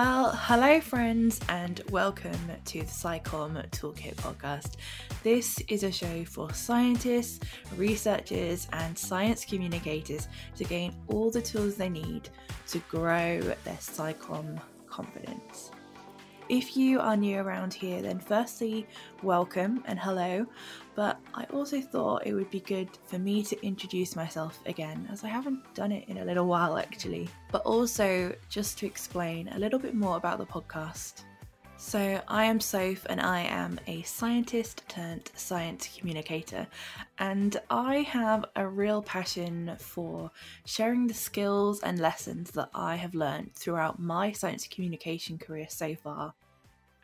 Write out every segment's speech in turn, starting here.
Well, hello, friends, and welcome to the SciComm Toolkit podcast. This is a show for scientists, researchers, and science communicators to gain all the tools they need to grow their SciComm confidence. If you are new around here, then firstly, welcome and hello. But I also thought it would be good for me to introduce myself again, as I haven't done it in a little while actually. But also just to explain a little bit more about the podcast. So, I am Soph and I am a scientist turned science communicator, and I have a real passion for sharing the skills and lessons that I have learned throughout my science communication career so far,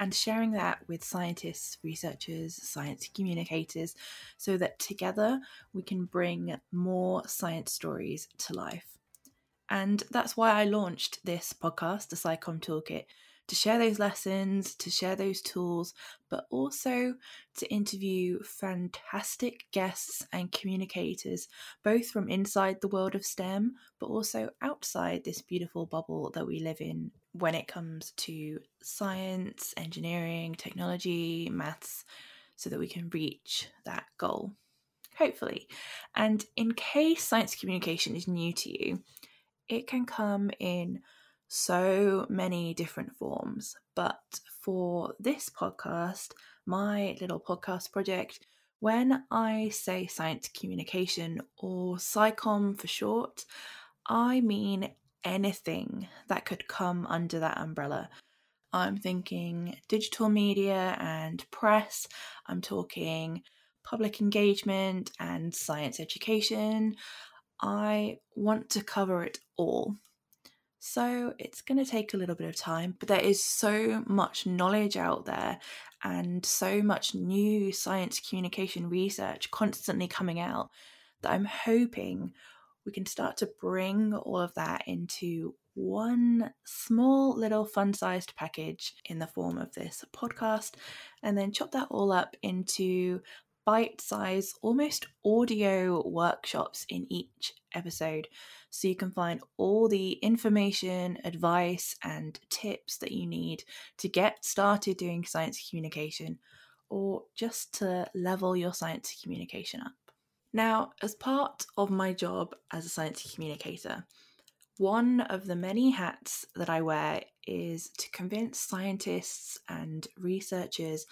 and sharing that with scientists, researchers, science communicators, so that together we can bring more science stories to life. And that's why I launched this podcast, the SciComm Toolkit to share those lessons, to share those tools, but also to interview fantastic guests and communicators, both from inside the world of STEM, but also outside this beautiful bubble that we live in when it comes to science, engineering, technology, maths, so that we can reach that goal. Hopefully. And in case science communication is new to you, it can come in so many different forms. But for this podcast, my little podcast project, when I say science communication or SciComm for short, I mean anything that could come under that umbrella. I'm thinking digital media and press, I'm talking public engagement and science education. I want to cover it all. So it's going to take a little bit of time, but there is so much knowledge out there and so much new science communication research constantly coming out that I'm hoping we can start to bring all of that into one small little fun sized package in the form of this podcast and then chop that all up into bite sized, almost audio workshops in each episode. So you can find all the information, advice, and tips that you need to get started doing science communication or just to level your science communication up. Now, as part of my job as a science communicator, one of the many hats that I wear is to convince scientists and researchers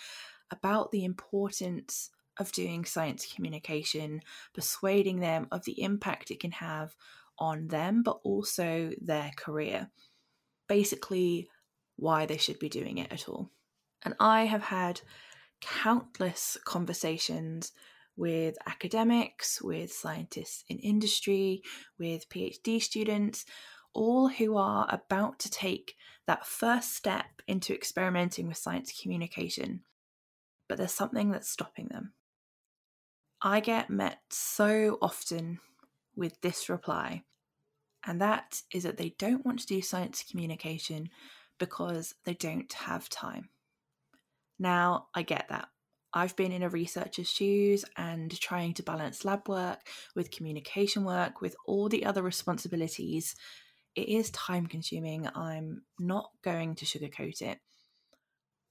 about the importance of doing science communication, persuading them of the impact it can have on them, but also their career. Basically, why they should be doing it at all. And I have had countless conversations with academics, with scientists in industry, with PhD students, all who are about to take that first step into experimenting with science communication. But there's something that's stopping them. I get met so often with this reply, and that is that they don't want to do science communication because they don't have time. Now, I get that. I've been in a researcher's shoes and trying to balance lab work with communication work, with all the other responsibilities. It is time consuming. I'm not going to sugarcoat it.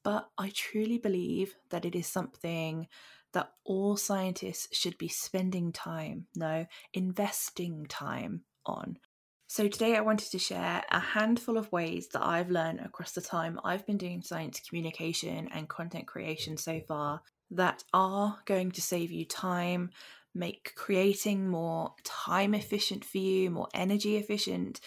But I truly believe that it is something that all scientists should be spending time, no, investing time on. So, today I wanted to share a handful of ways that I've learned across the time I've been doing science communication and content creation so far that are going to save you time, make creating more time efficient for you, more energy efficient,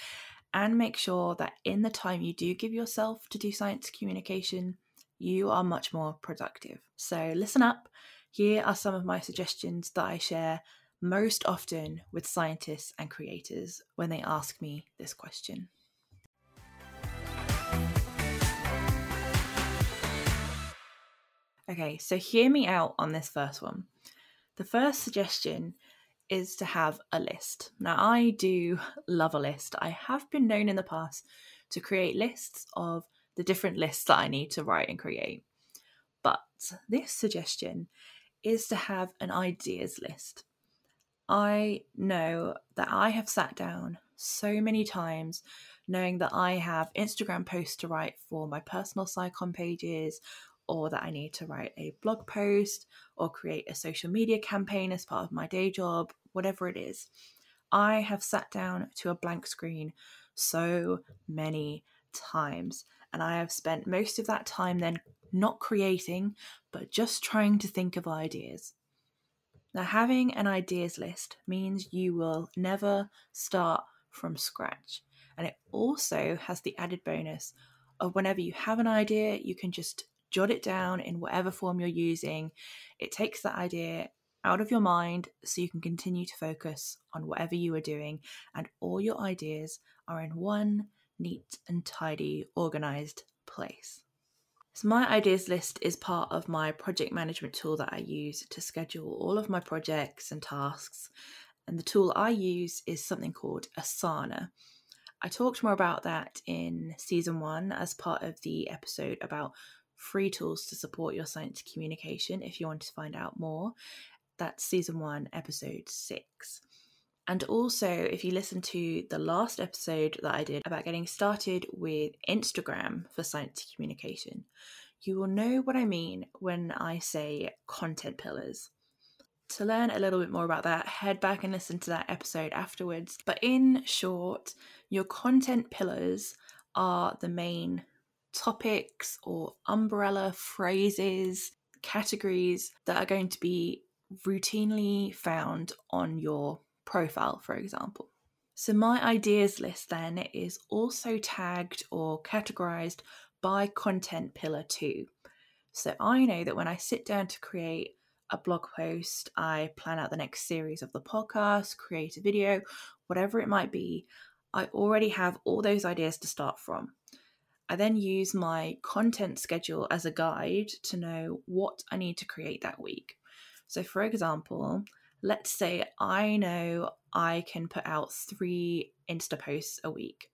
and make sure that in the time you do give yourself to do science communication, you are much more productive. So, listen up here are some of my suggestions that I share most often with scientists and creators when they ask me this question. Okay, so hear me out on this first one. The first suggestion is to have a list. Now, I do love a list. I have been known in the past to create lists of the different lists that I need to write and create. But this suggestion is to have an ideas list. I know that I have sat down so many times knowing that I have Instagram posts to write for my personal SciComm pages, or that I need to write a blog post or create a social media campaign as part of my day job, whatever it is. I have sat down to a blank screen so many times, and I have spent most of that time then not creating, but just trying to think of ideas. Now, having an ideas list means you will never start from scratch. And it also has the added bonus of whenever you have an idea, you can just jot it down in whatever form you're using. It takes that idea out of your mind so you can continue to focus on whatever you are doing, and all your ideas are in one neat and tidy, organized place. So, my ideas list is part of my project management tool that I use to schedule all of my projects and tasks. And the tool I use is something called Asana. I talked more about that in season one as part of the episode about free tools to support your science communication if you want to find out more. That's season one, episode six. And also, if you listen to the last episode that I did about getting started with Instagram for science communication, you will know what I mean when I say content pillars. To learn a little bit more about that, head back and listen to that episode afterwards. But in short, your content pillars are the main topics or umbrella phrases, categories that are going to be routinely found on your profile, for example. So, my ideas list then is also tagged or categorized by content pillar two. So, I know that when I sit down to create a blog post, I plan out the next series of the podcast, create a video, whatever it might be, I already have all those ideas to start from. I then use my content schedule as a guide to know what I need to create that week. So, for example, let's say I know I can put out three Insta posts a week.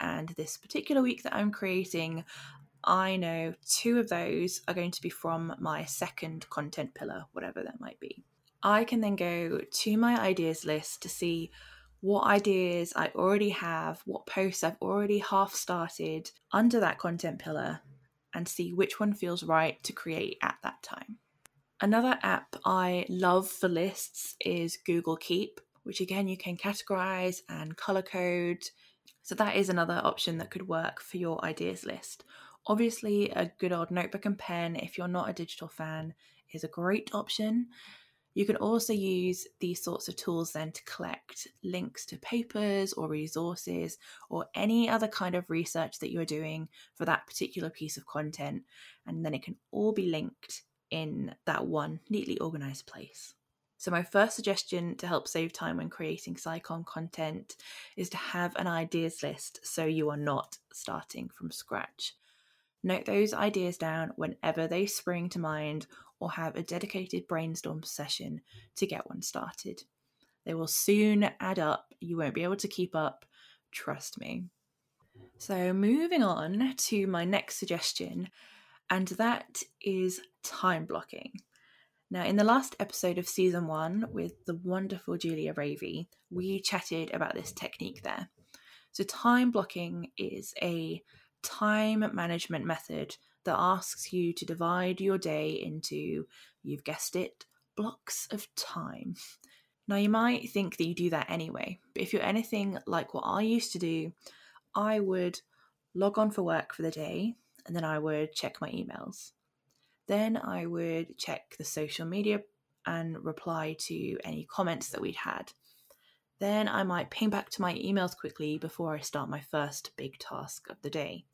And this particular week that I'm creating, I know two of those are going to be from my second content pillar, whatever that might be. I can then go to my ideas list to see what ideas I already have, what posts I've already half started under that content pillar, and see which one feels right to create at that time. Another app I love for lists is Google Keep, which again you can categorize and color code. So that is another option that could work for your ideas list. Obviously, a good old notebook and pen, if you're not a digital fan, is a great option. You can also use these sorts of tools then to collect links to papers or resources or any other kind of research that you're doing for that particular piece of content. And then it can all be linked in that one neatly organized place. So, my first suggestion to help save time when creating SciComm content is to have an ideas list so you are not starting from scratch. Note those ideas down whenever they spring to mind or have a dedicated brainstorm session to get one started. They will soon add up. You won't be able to keep up, trust me. So, moving on to my next suggestion, and that is time blocking. Now, in the last episode of season one with the wonderful Julia Ravey, we chatted about this technique there. So, time blocking is a time management method that asks you to divide your day into, you've guessed it, blocks of time. Now, you might think that you do that anyway, but if you're anything like what I used to do, I would log on for work for the day and then I would check my emails. Then I would check the social media and reply to any comments that we'd had. Then I might ping back to my emails quickly before I start my first big task of the day.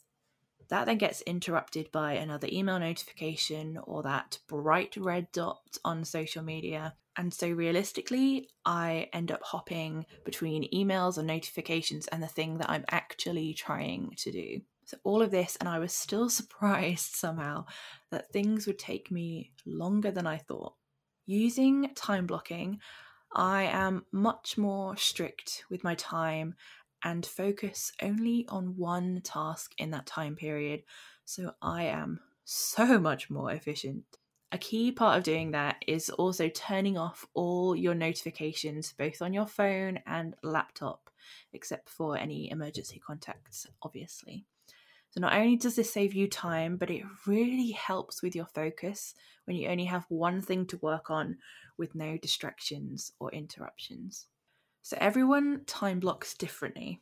That then gets interrupted by another email notification or that bright red dot on social media. And so, realistically, I end up hopping between emails and notifications and the thing that I'm actually trying to do. So, all of this, and I was still surprised somehow that things would take me longer than I thought. Using time blocking, I am much more strict with my time and focus only on one task in that time period. So I am so much more efficient. A key part of doing that is also turning off all your notifications, both on your phone and laptop, except for any emergency contacts, obviously. So, not only does this save you time, but it really helps with your focus when you only have one thing to work on with no distractions or interruptions. So, everyone time blocks differently.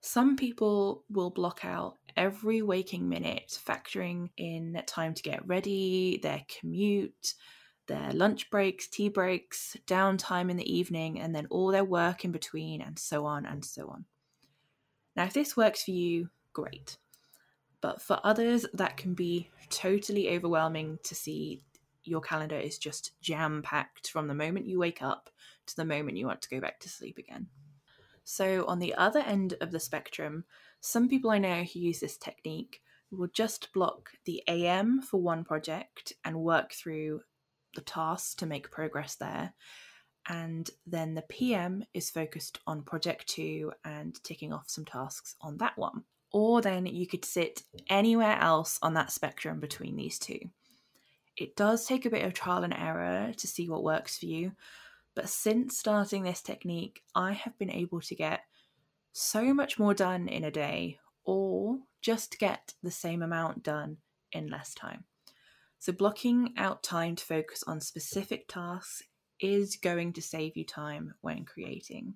Some people will block out every waking minute, factoring in time to get ready, their commute, their lunch breaks, tea breaks, downtime in the evening, and then all their work in between, and so on and so on. Now, if this works for you, great. But for others, that can be totally overwhelming to see your calendar is just jam packed from the moment you wake up to the moment you want to go back to sleep again. So, on the other end of the spectrum, some people I know who use this technique will just block the AM for one project and work through the tasks to make progress there. And then the PM is focused on project two and ticking off some tasks on that one. Or then you could sit anywhere else on that spectrum between these two. It does take a bit of trial and error to see what works for you, but since starting this technique, I have been able to get so much more done in a day or just get the same amount done in less time. So, blocking out time to focus on specific tasks is going to save you time when creating.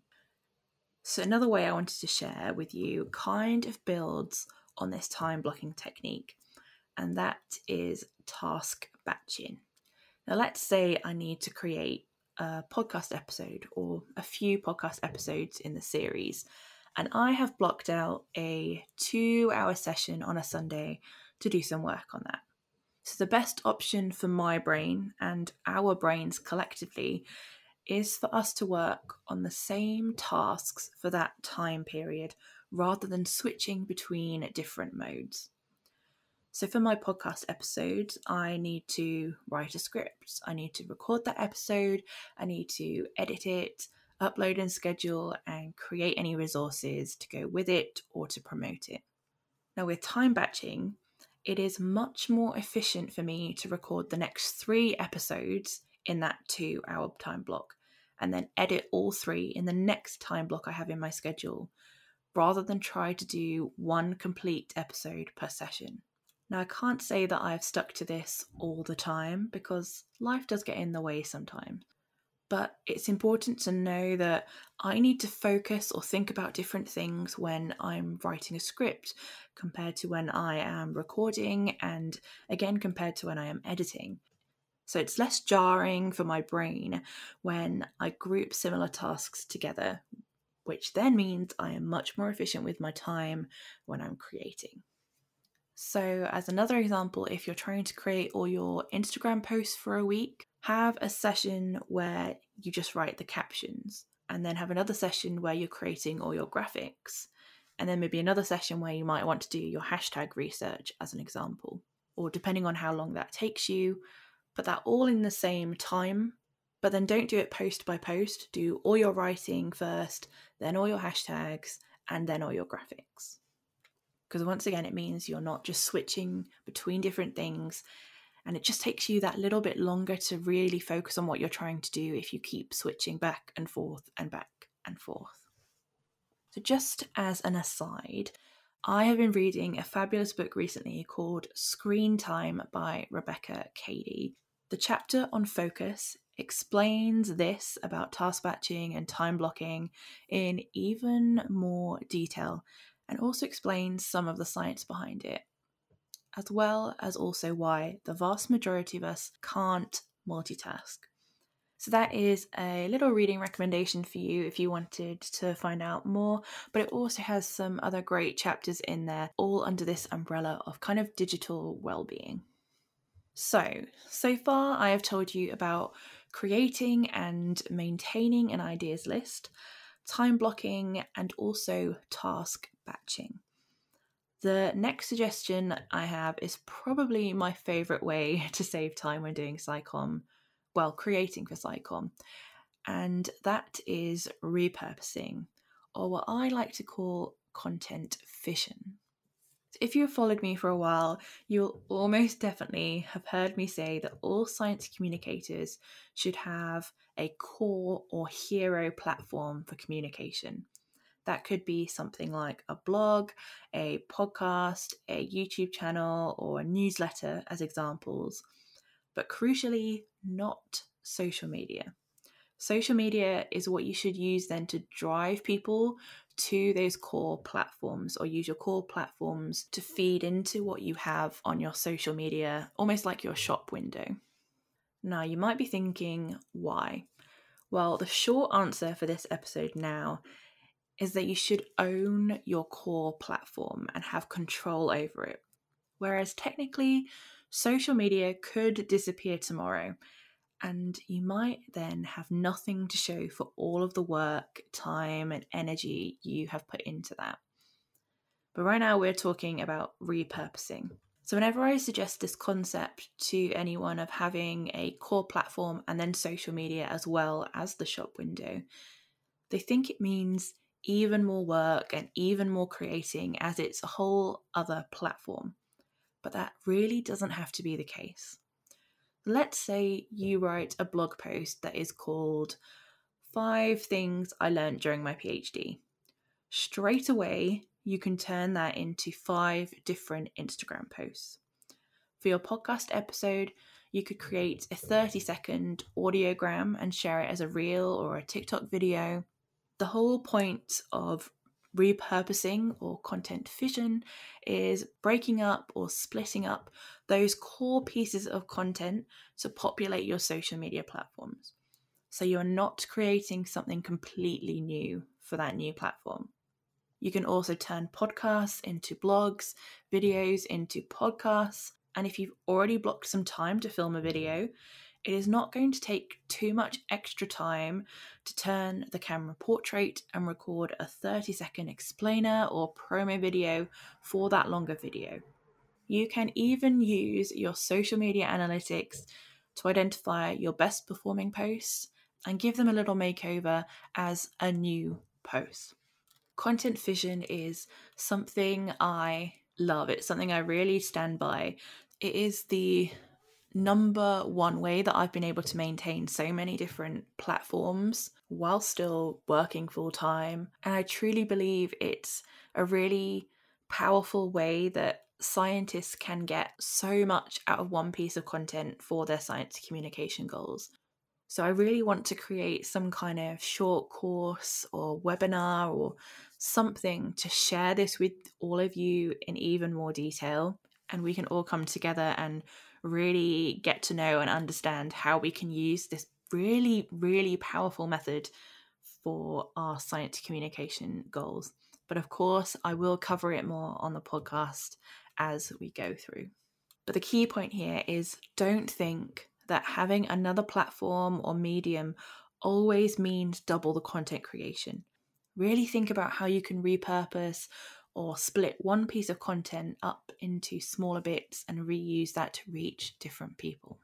So, another way I wanted to share with you kind of builds on this time blocking technique, and that is task batching. Now, let's say I need to create a podcast episode or a few podcast episodes in the series. And I have blocked out a two hour session on a Sunday to do some work on that. So, the best option for my brain and our brains collectively is for us to work on the same tasks for that time period rather than switching between different modes. So, for my podcast episodes, I need to write a script. I need to record that episode. I need to edit it, upload and schedule, and create any resources to go with it or to promote it. Now, with time batching, it is much more efficient for me to record the next three episodes in that two hour time block and then edit all three in the next time block I have in my schedule rather than try to do one complete episode per session. Now, I can't say that I've stuck to this all the time because life does get in the way sometimes. But it's important to know that I need to focus or think about different things when I'm writing a script compared to when I am recording, and again, compared to when I am editing. So it's less jarring for my brain when I group similar tasks together, which then means I am much more efficient with my time when I'm creating. So, as another example, if you're trying to create all your Instagram posts for a week, have a session where you just write the captions, and then have another session where you're creating all your graphics, and then maybe another session where you might want to do your hashtag research as an example. Or depending on how long that takes you, put that all in the same time, but then don't do it post by post. Do all your writing first, then all your hashtags, and then all your graphics because once again it means you're not just switching between different things and it just takes you that little bit longer to really focus on what you're trying to do if you keep switching back and forth and back and forth. So, just as an aside, I have been reading a fabulous book recently called Screen Time by Rebecca Cady. The chapter on focus explains this about task batching and time blocking in even more detail and also explains some of the science behind it, as well as also why the vast majority of us can't multitask. So, that is a little reading recommendation for you if you wanted to find out more, but it also has some other great chapters in there, all under this umbrella of kind of digital well-being. So, so far I have told you about creating and maintaining an ideas list, time blocking, and also task batching. The next suggestion I have is probably my favourite way to save time when doing SciComm, well, creating for SciComm, and that is repurposing, or what I like to call content fission. If you have followed me for a while, you'll almost definitely have heard me say that all science communicators should have a core or hero platform for communication. That could be something like a blog, a podcast, a YouTube channel, or a newsletter, as examples, but crucially, not social media. Social media is what you should use then to drive people to those core platforms or use your core platforms to feed into what you have on your social media, almost like your shop window. Now, you might be thinking, why? Well, the short answer for this episode now is that you should own your core platform and have control over it. Whereas technically, social media could disappear tomorrow and you might then have nothing to show for all of the work, time, and energy you have put into that. But right now, we're talking about repurposing. So, whenever I suggest this concept to anyone of having a core platform and then social media as well as the shop window, they think it means even more work and even more creating as it's a whole other platform. But that really doesn't have to be the case. Let's say you write a blog post that is called Five Things I Learned During My PhD. Straight away, you can turn that into five different Instagram posts. For your podcast episode, you could create a 30 second audiogram and share it as a reel or a TikTok video. The whole point of repurposing or content fission is breaking up or splitting up those core pieces of content to populate your social media platforms. So you're not creating something completely new for that new platform. You can also turn podcasts into blogs, videos into podcasts. And if you've already blocked some time to film a video, it is not going to take too much extra time to turn the camera portrait and record a 30 second explainer or promo video for that longer video. You can even use your social media analytics to identify your best performing posts and give them a little makeover as a new post. Content fission is something I love. It's something I really stand by. It is the number one way that I've been able to maintain so many different platforms while still working full time. And I truly believe it's a really powerful way that scientists can get so much out of one piece of content for their science communication goals. So I really want to create some kind of short course or webinar or something to share this with all of you in even more detail. And we can all come together and really get to know and understand how we can use this really, really powerful method for our science communication goals. But of course, I will cover it more on the podcast as we go through. But the key point here is don't think that having another platform or medium always means double the content creation. Really think about how you can repurpose or split one piece of content up into smaller bits and reuse that to reach different people.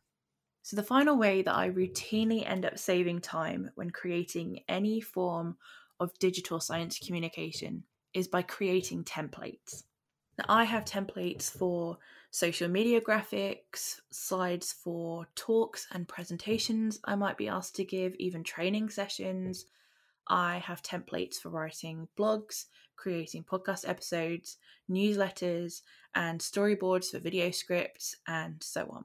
So, the final way that I routinely end up saving time when creating any form of digital science communication is by creating templates. Now, I have templates for social media graphics, slides for talks and presentations I might be asked to give, even training sessions, I have templates for writing blogs, creating podcast episodes, newsletters, and storyboards for video scripts, and so on.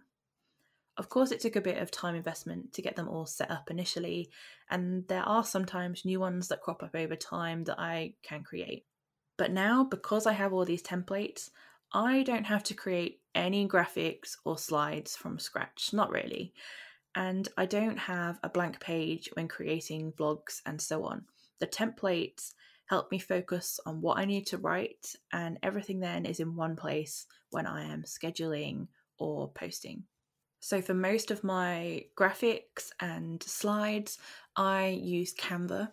Of course, it took a bit of time investment to get them all set up initially, and there are sometimes new ones that crop up over time that I can create. But now, because I have all these templates, I don't have to create any graphics or slides from scratch, not really and I don't have a blank page when creating blogs and so on. The templates help me focus on what I need to write, and everything then is in one place when I am scheduling or posting. So, for most of my graphics and slides, I use Canva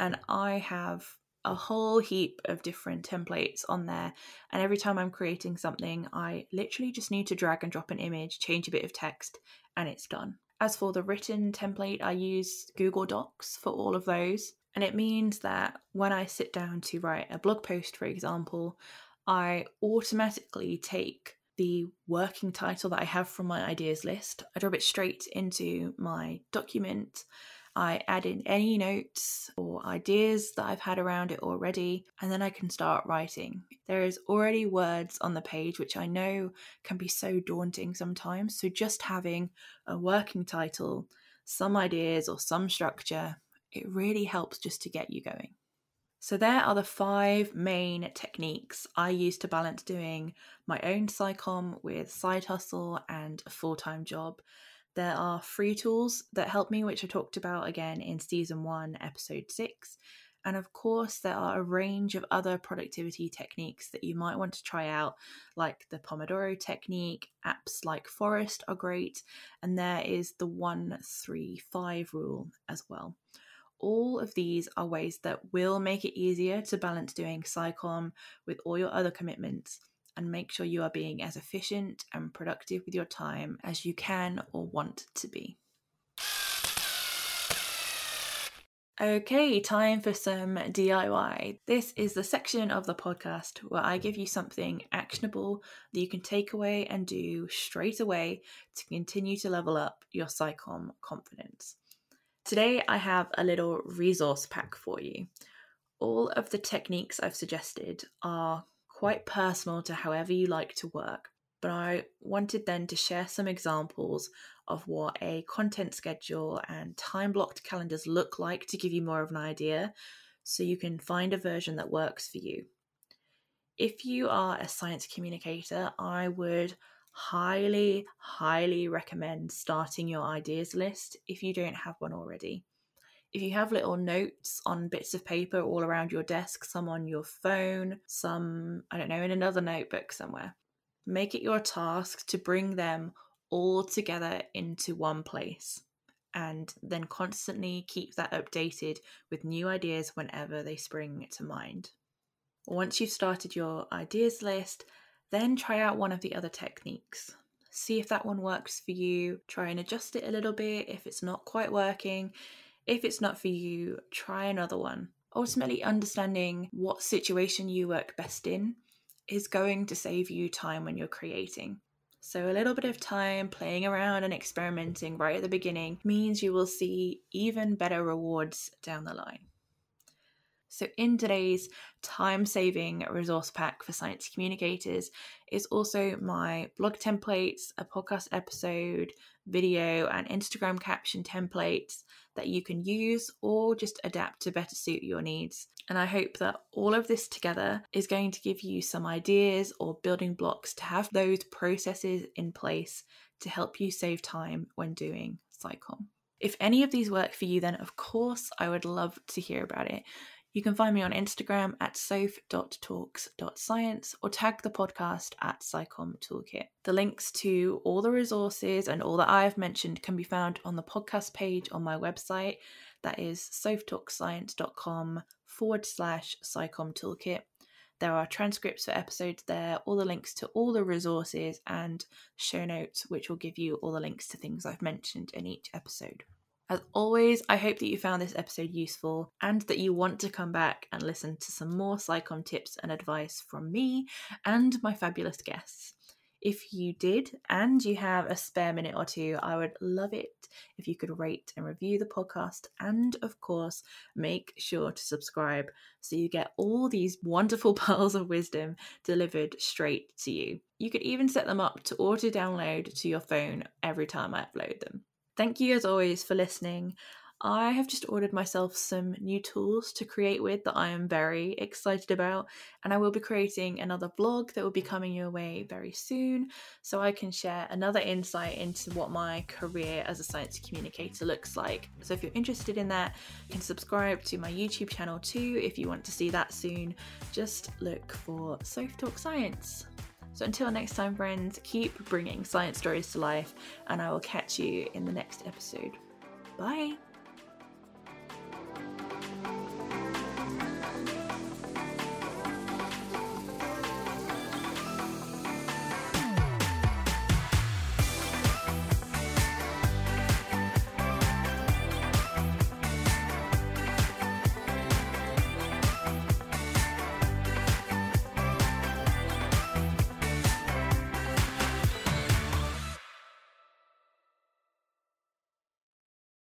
and I have a whole heap of different templates on there. And every time I'm creating something, I literally just need to drag and drop an image, change a bit of text, and it's done. As for the written template, I use Google Docs for all of those. And it means that when I sit down to write a blog post, for example, I automatically take the working title that I have from my ideas list, I drop it straight into my document. I add in any notes or ideas that I've had around it already, and then I can start writing. There is already words on the page, which I know can be so daunting sometimes. So, just having a working title, some ideas, or some structure, it really helps just to get you going. So, there are the five main techniques I use to balance doing my own SciComm with side hustle and a full time job. There are free tools that help me, which I talked about again in season one, episode six. And of course, there are a range of other productivity techniques that you might want to try out, like the Pomodoro technique. Apps like Forest are great, and there is the 135 rule as well all of these are ways that will make it easier to balance doing SciComm with all your other commitments and make sure you are being as efficient and productive with your time as you can or want to be. Okay, time for some DIY. This is the section of the podcast where I give you something actionable that you can take away and do straight away to continue to level up your SciComm confidence. Today, I have a little resource pack for you. All of the techniques I've suggested are quite personal to however you like to work, but I wanted then to share some examples of what a content schedule and time blocked calendars look like to give you more of an idea so you can find a version that works for you. If you are a science communicator, I would highly, highly recommend starting your ideas list if you don't have one already. If you have little notes on bits of paper all around your desk, some on your phone, some, I don't know, in another notebook somewhere, make it your task to bring them all together into one place and then constantly keep that updated with new ideas whenever they spring to mind. Once you've started your ideas list, then try out one of the other techniques. See if that one works for you. Try and adjust it a little bit if it's not quite working. If it's not for you, try another one. Ultimately, understanding what situation you work best in is going to save you time when you're creating. So, a little bit of time playing around and experimenting right at the beginning means you will see even better rewards down the line. So, in today's time saving resource pack for science communicators is also my blog templates, a podcast episode, video, and Instagram caption templates that you can use or just adapt to better suit your needs. And I hope that all of this together is going to give you some ideas or building blocks to have those processes in place to help you save time when doing SciComm. If any of these work for you, then of course I would love to hear about it. You can find me on Instagram at soph.talks.science or tag the podcast at SciComm Toolkit. The links to all the resources and all that I have mentioned can be found on the podcast page on my website. That is sophtalkscience.com forward slash SciComm Toolkit. There are transcripts for episodes there, all the links to all the resources, and show notes, which will give you all the links to things I've mentioned in each episode. As always, I hope that you found this episode useful and that you want to come back and listen to some more SciComm tips and advice from me and my fabulous guests. If you did and you have a spare minute or two, I would love it if you could rate and review the podcast. And of course, make sure to subscribe so you get all these wonderful pearls of wisdom delivered straight to you. You could even set them up to auto download to your phone every time I upload them. Thank you as always for listening. I have just ordered myself some new tools to create with that I am very excited about, and I will be creating another vlog that will be coming your way very soon so I can share another insight into what my career as a science communicator looks like. So, if you're interested in that, you can subscribe to my YouTube channel too if you want to see that soon. Just look for Soph Talk Science. So until next time, friends, keep bringing science stories to life, and I will catch you in the next episode. Bye.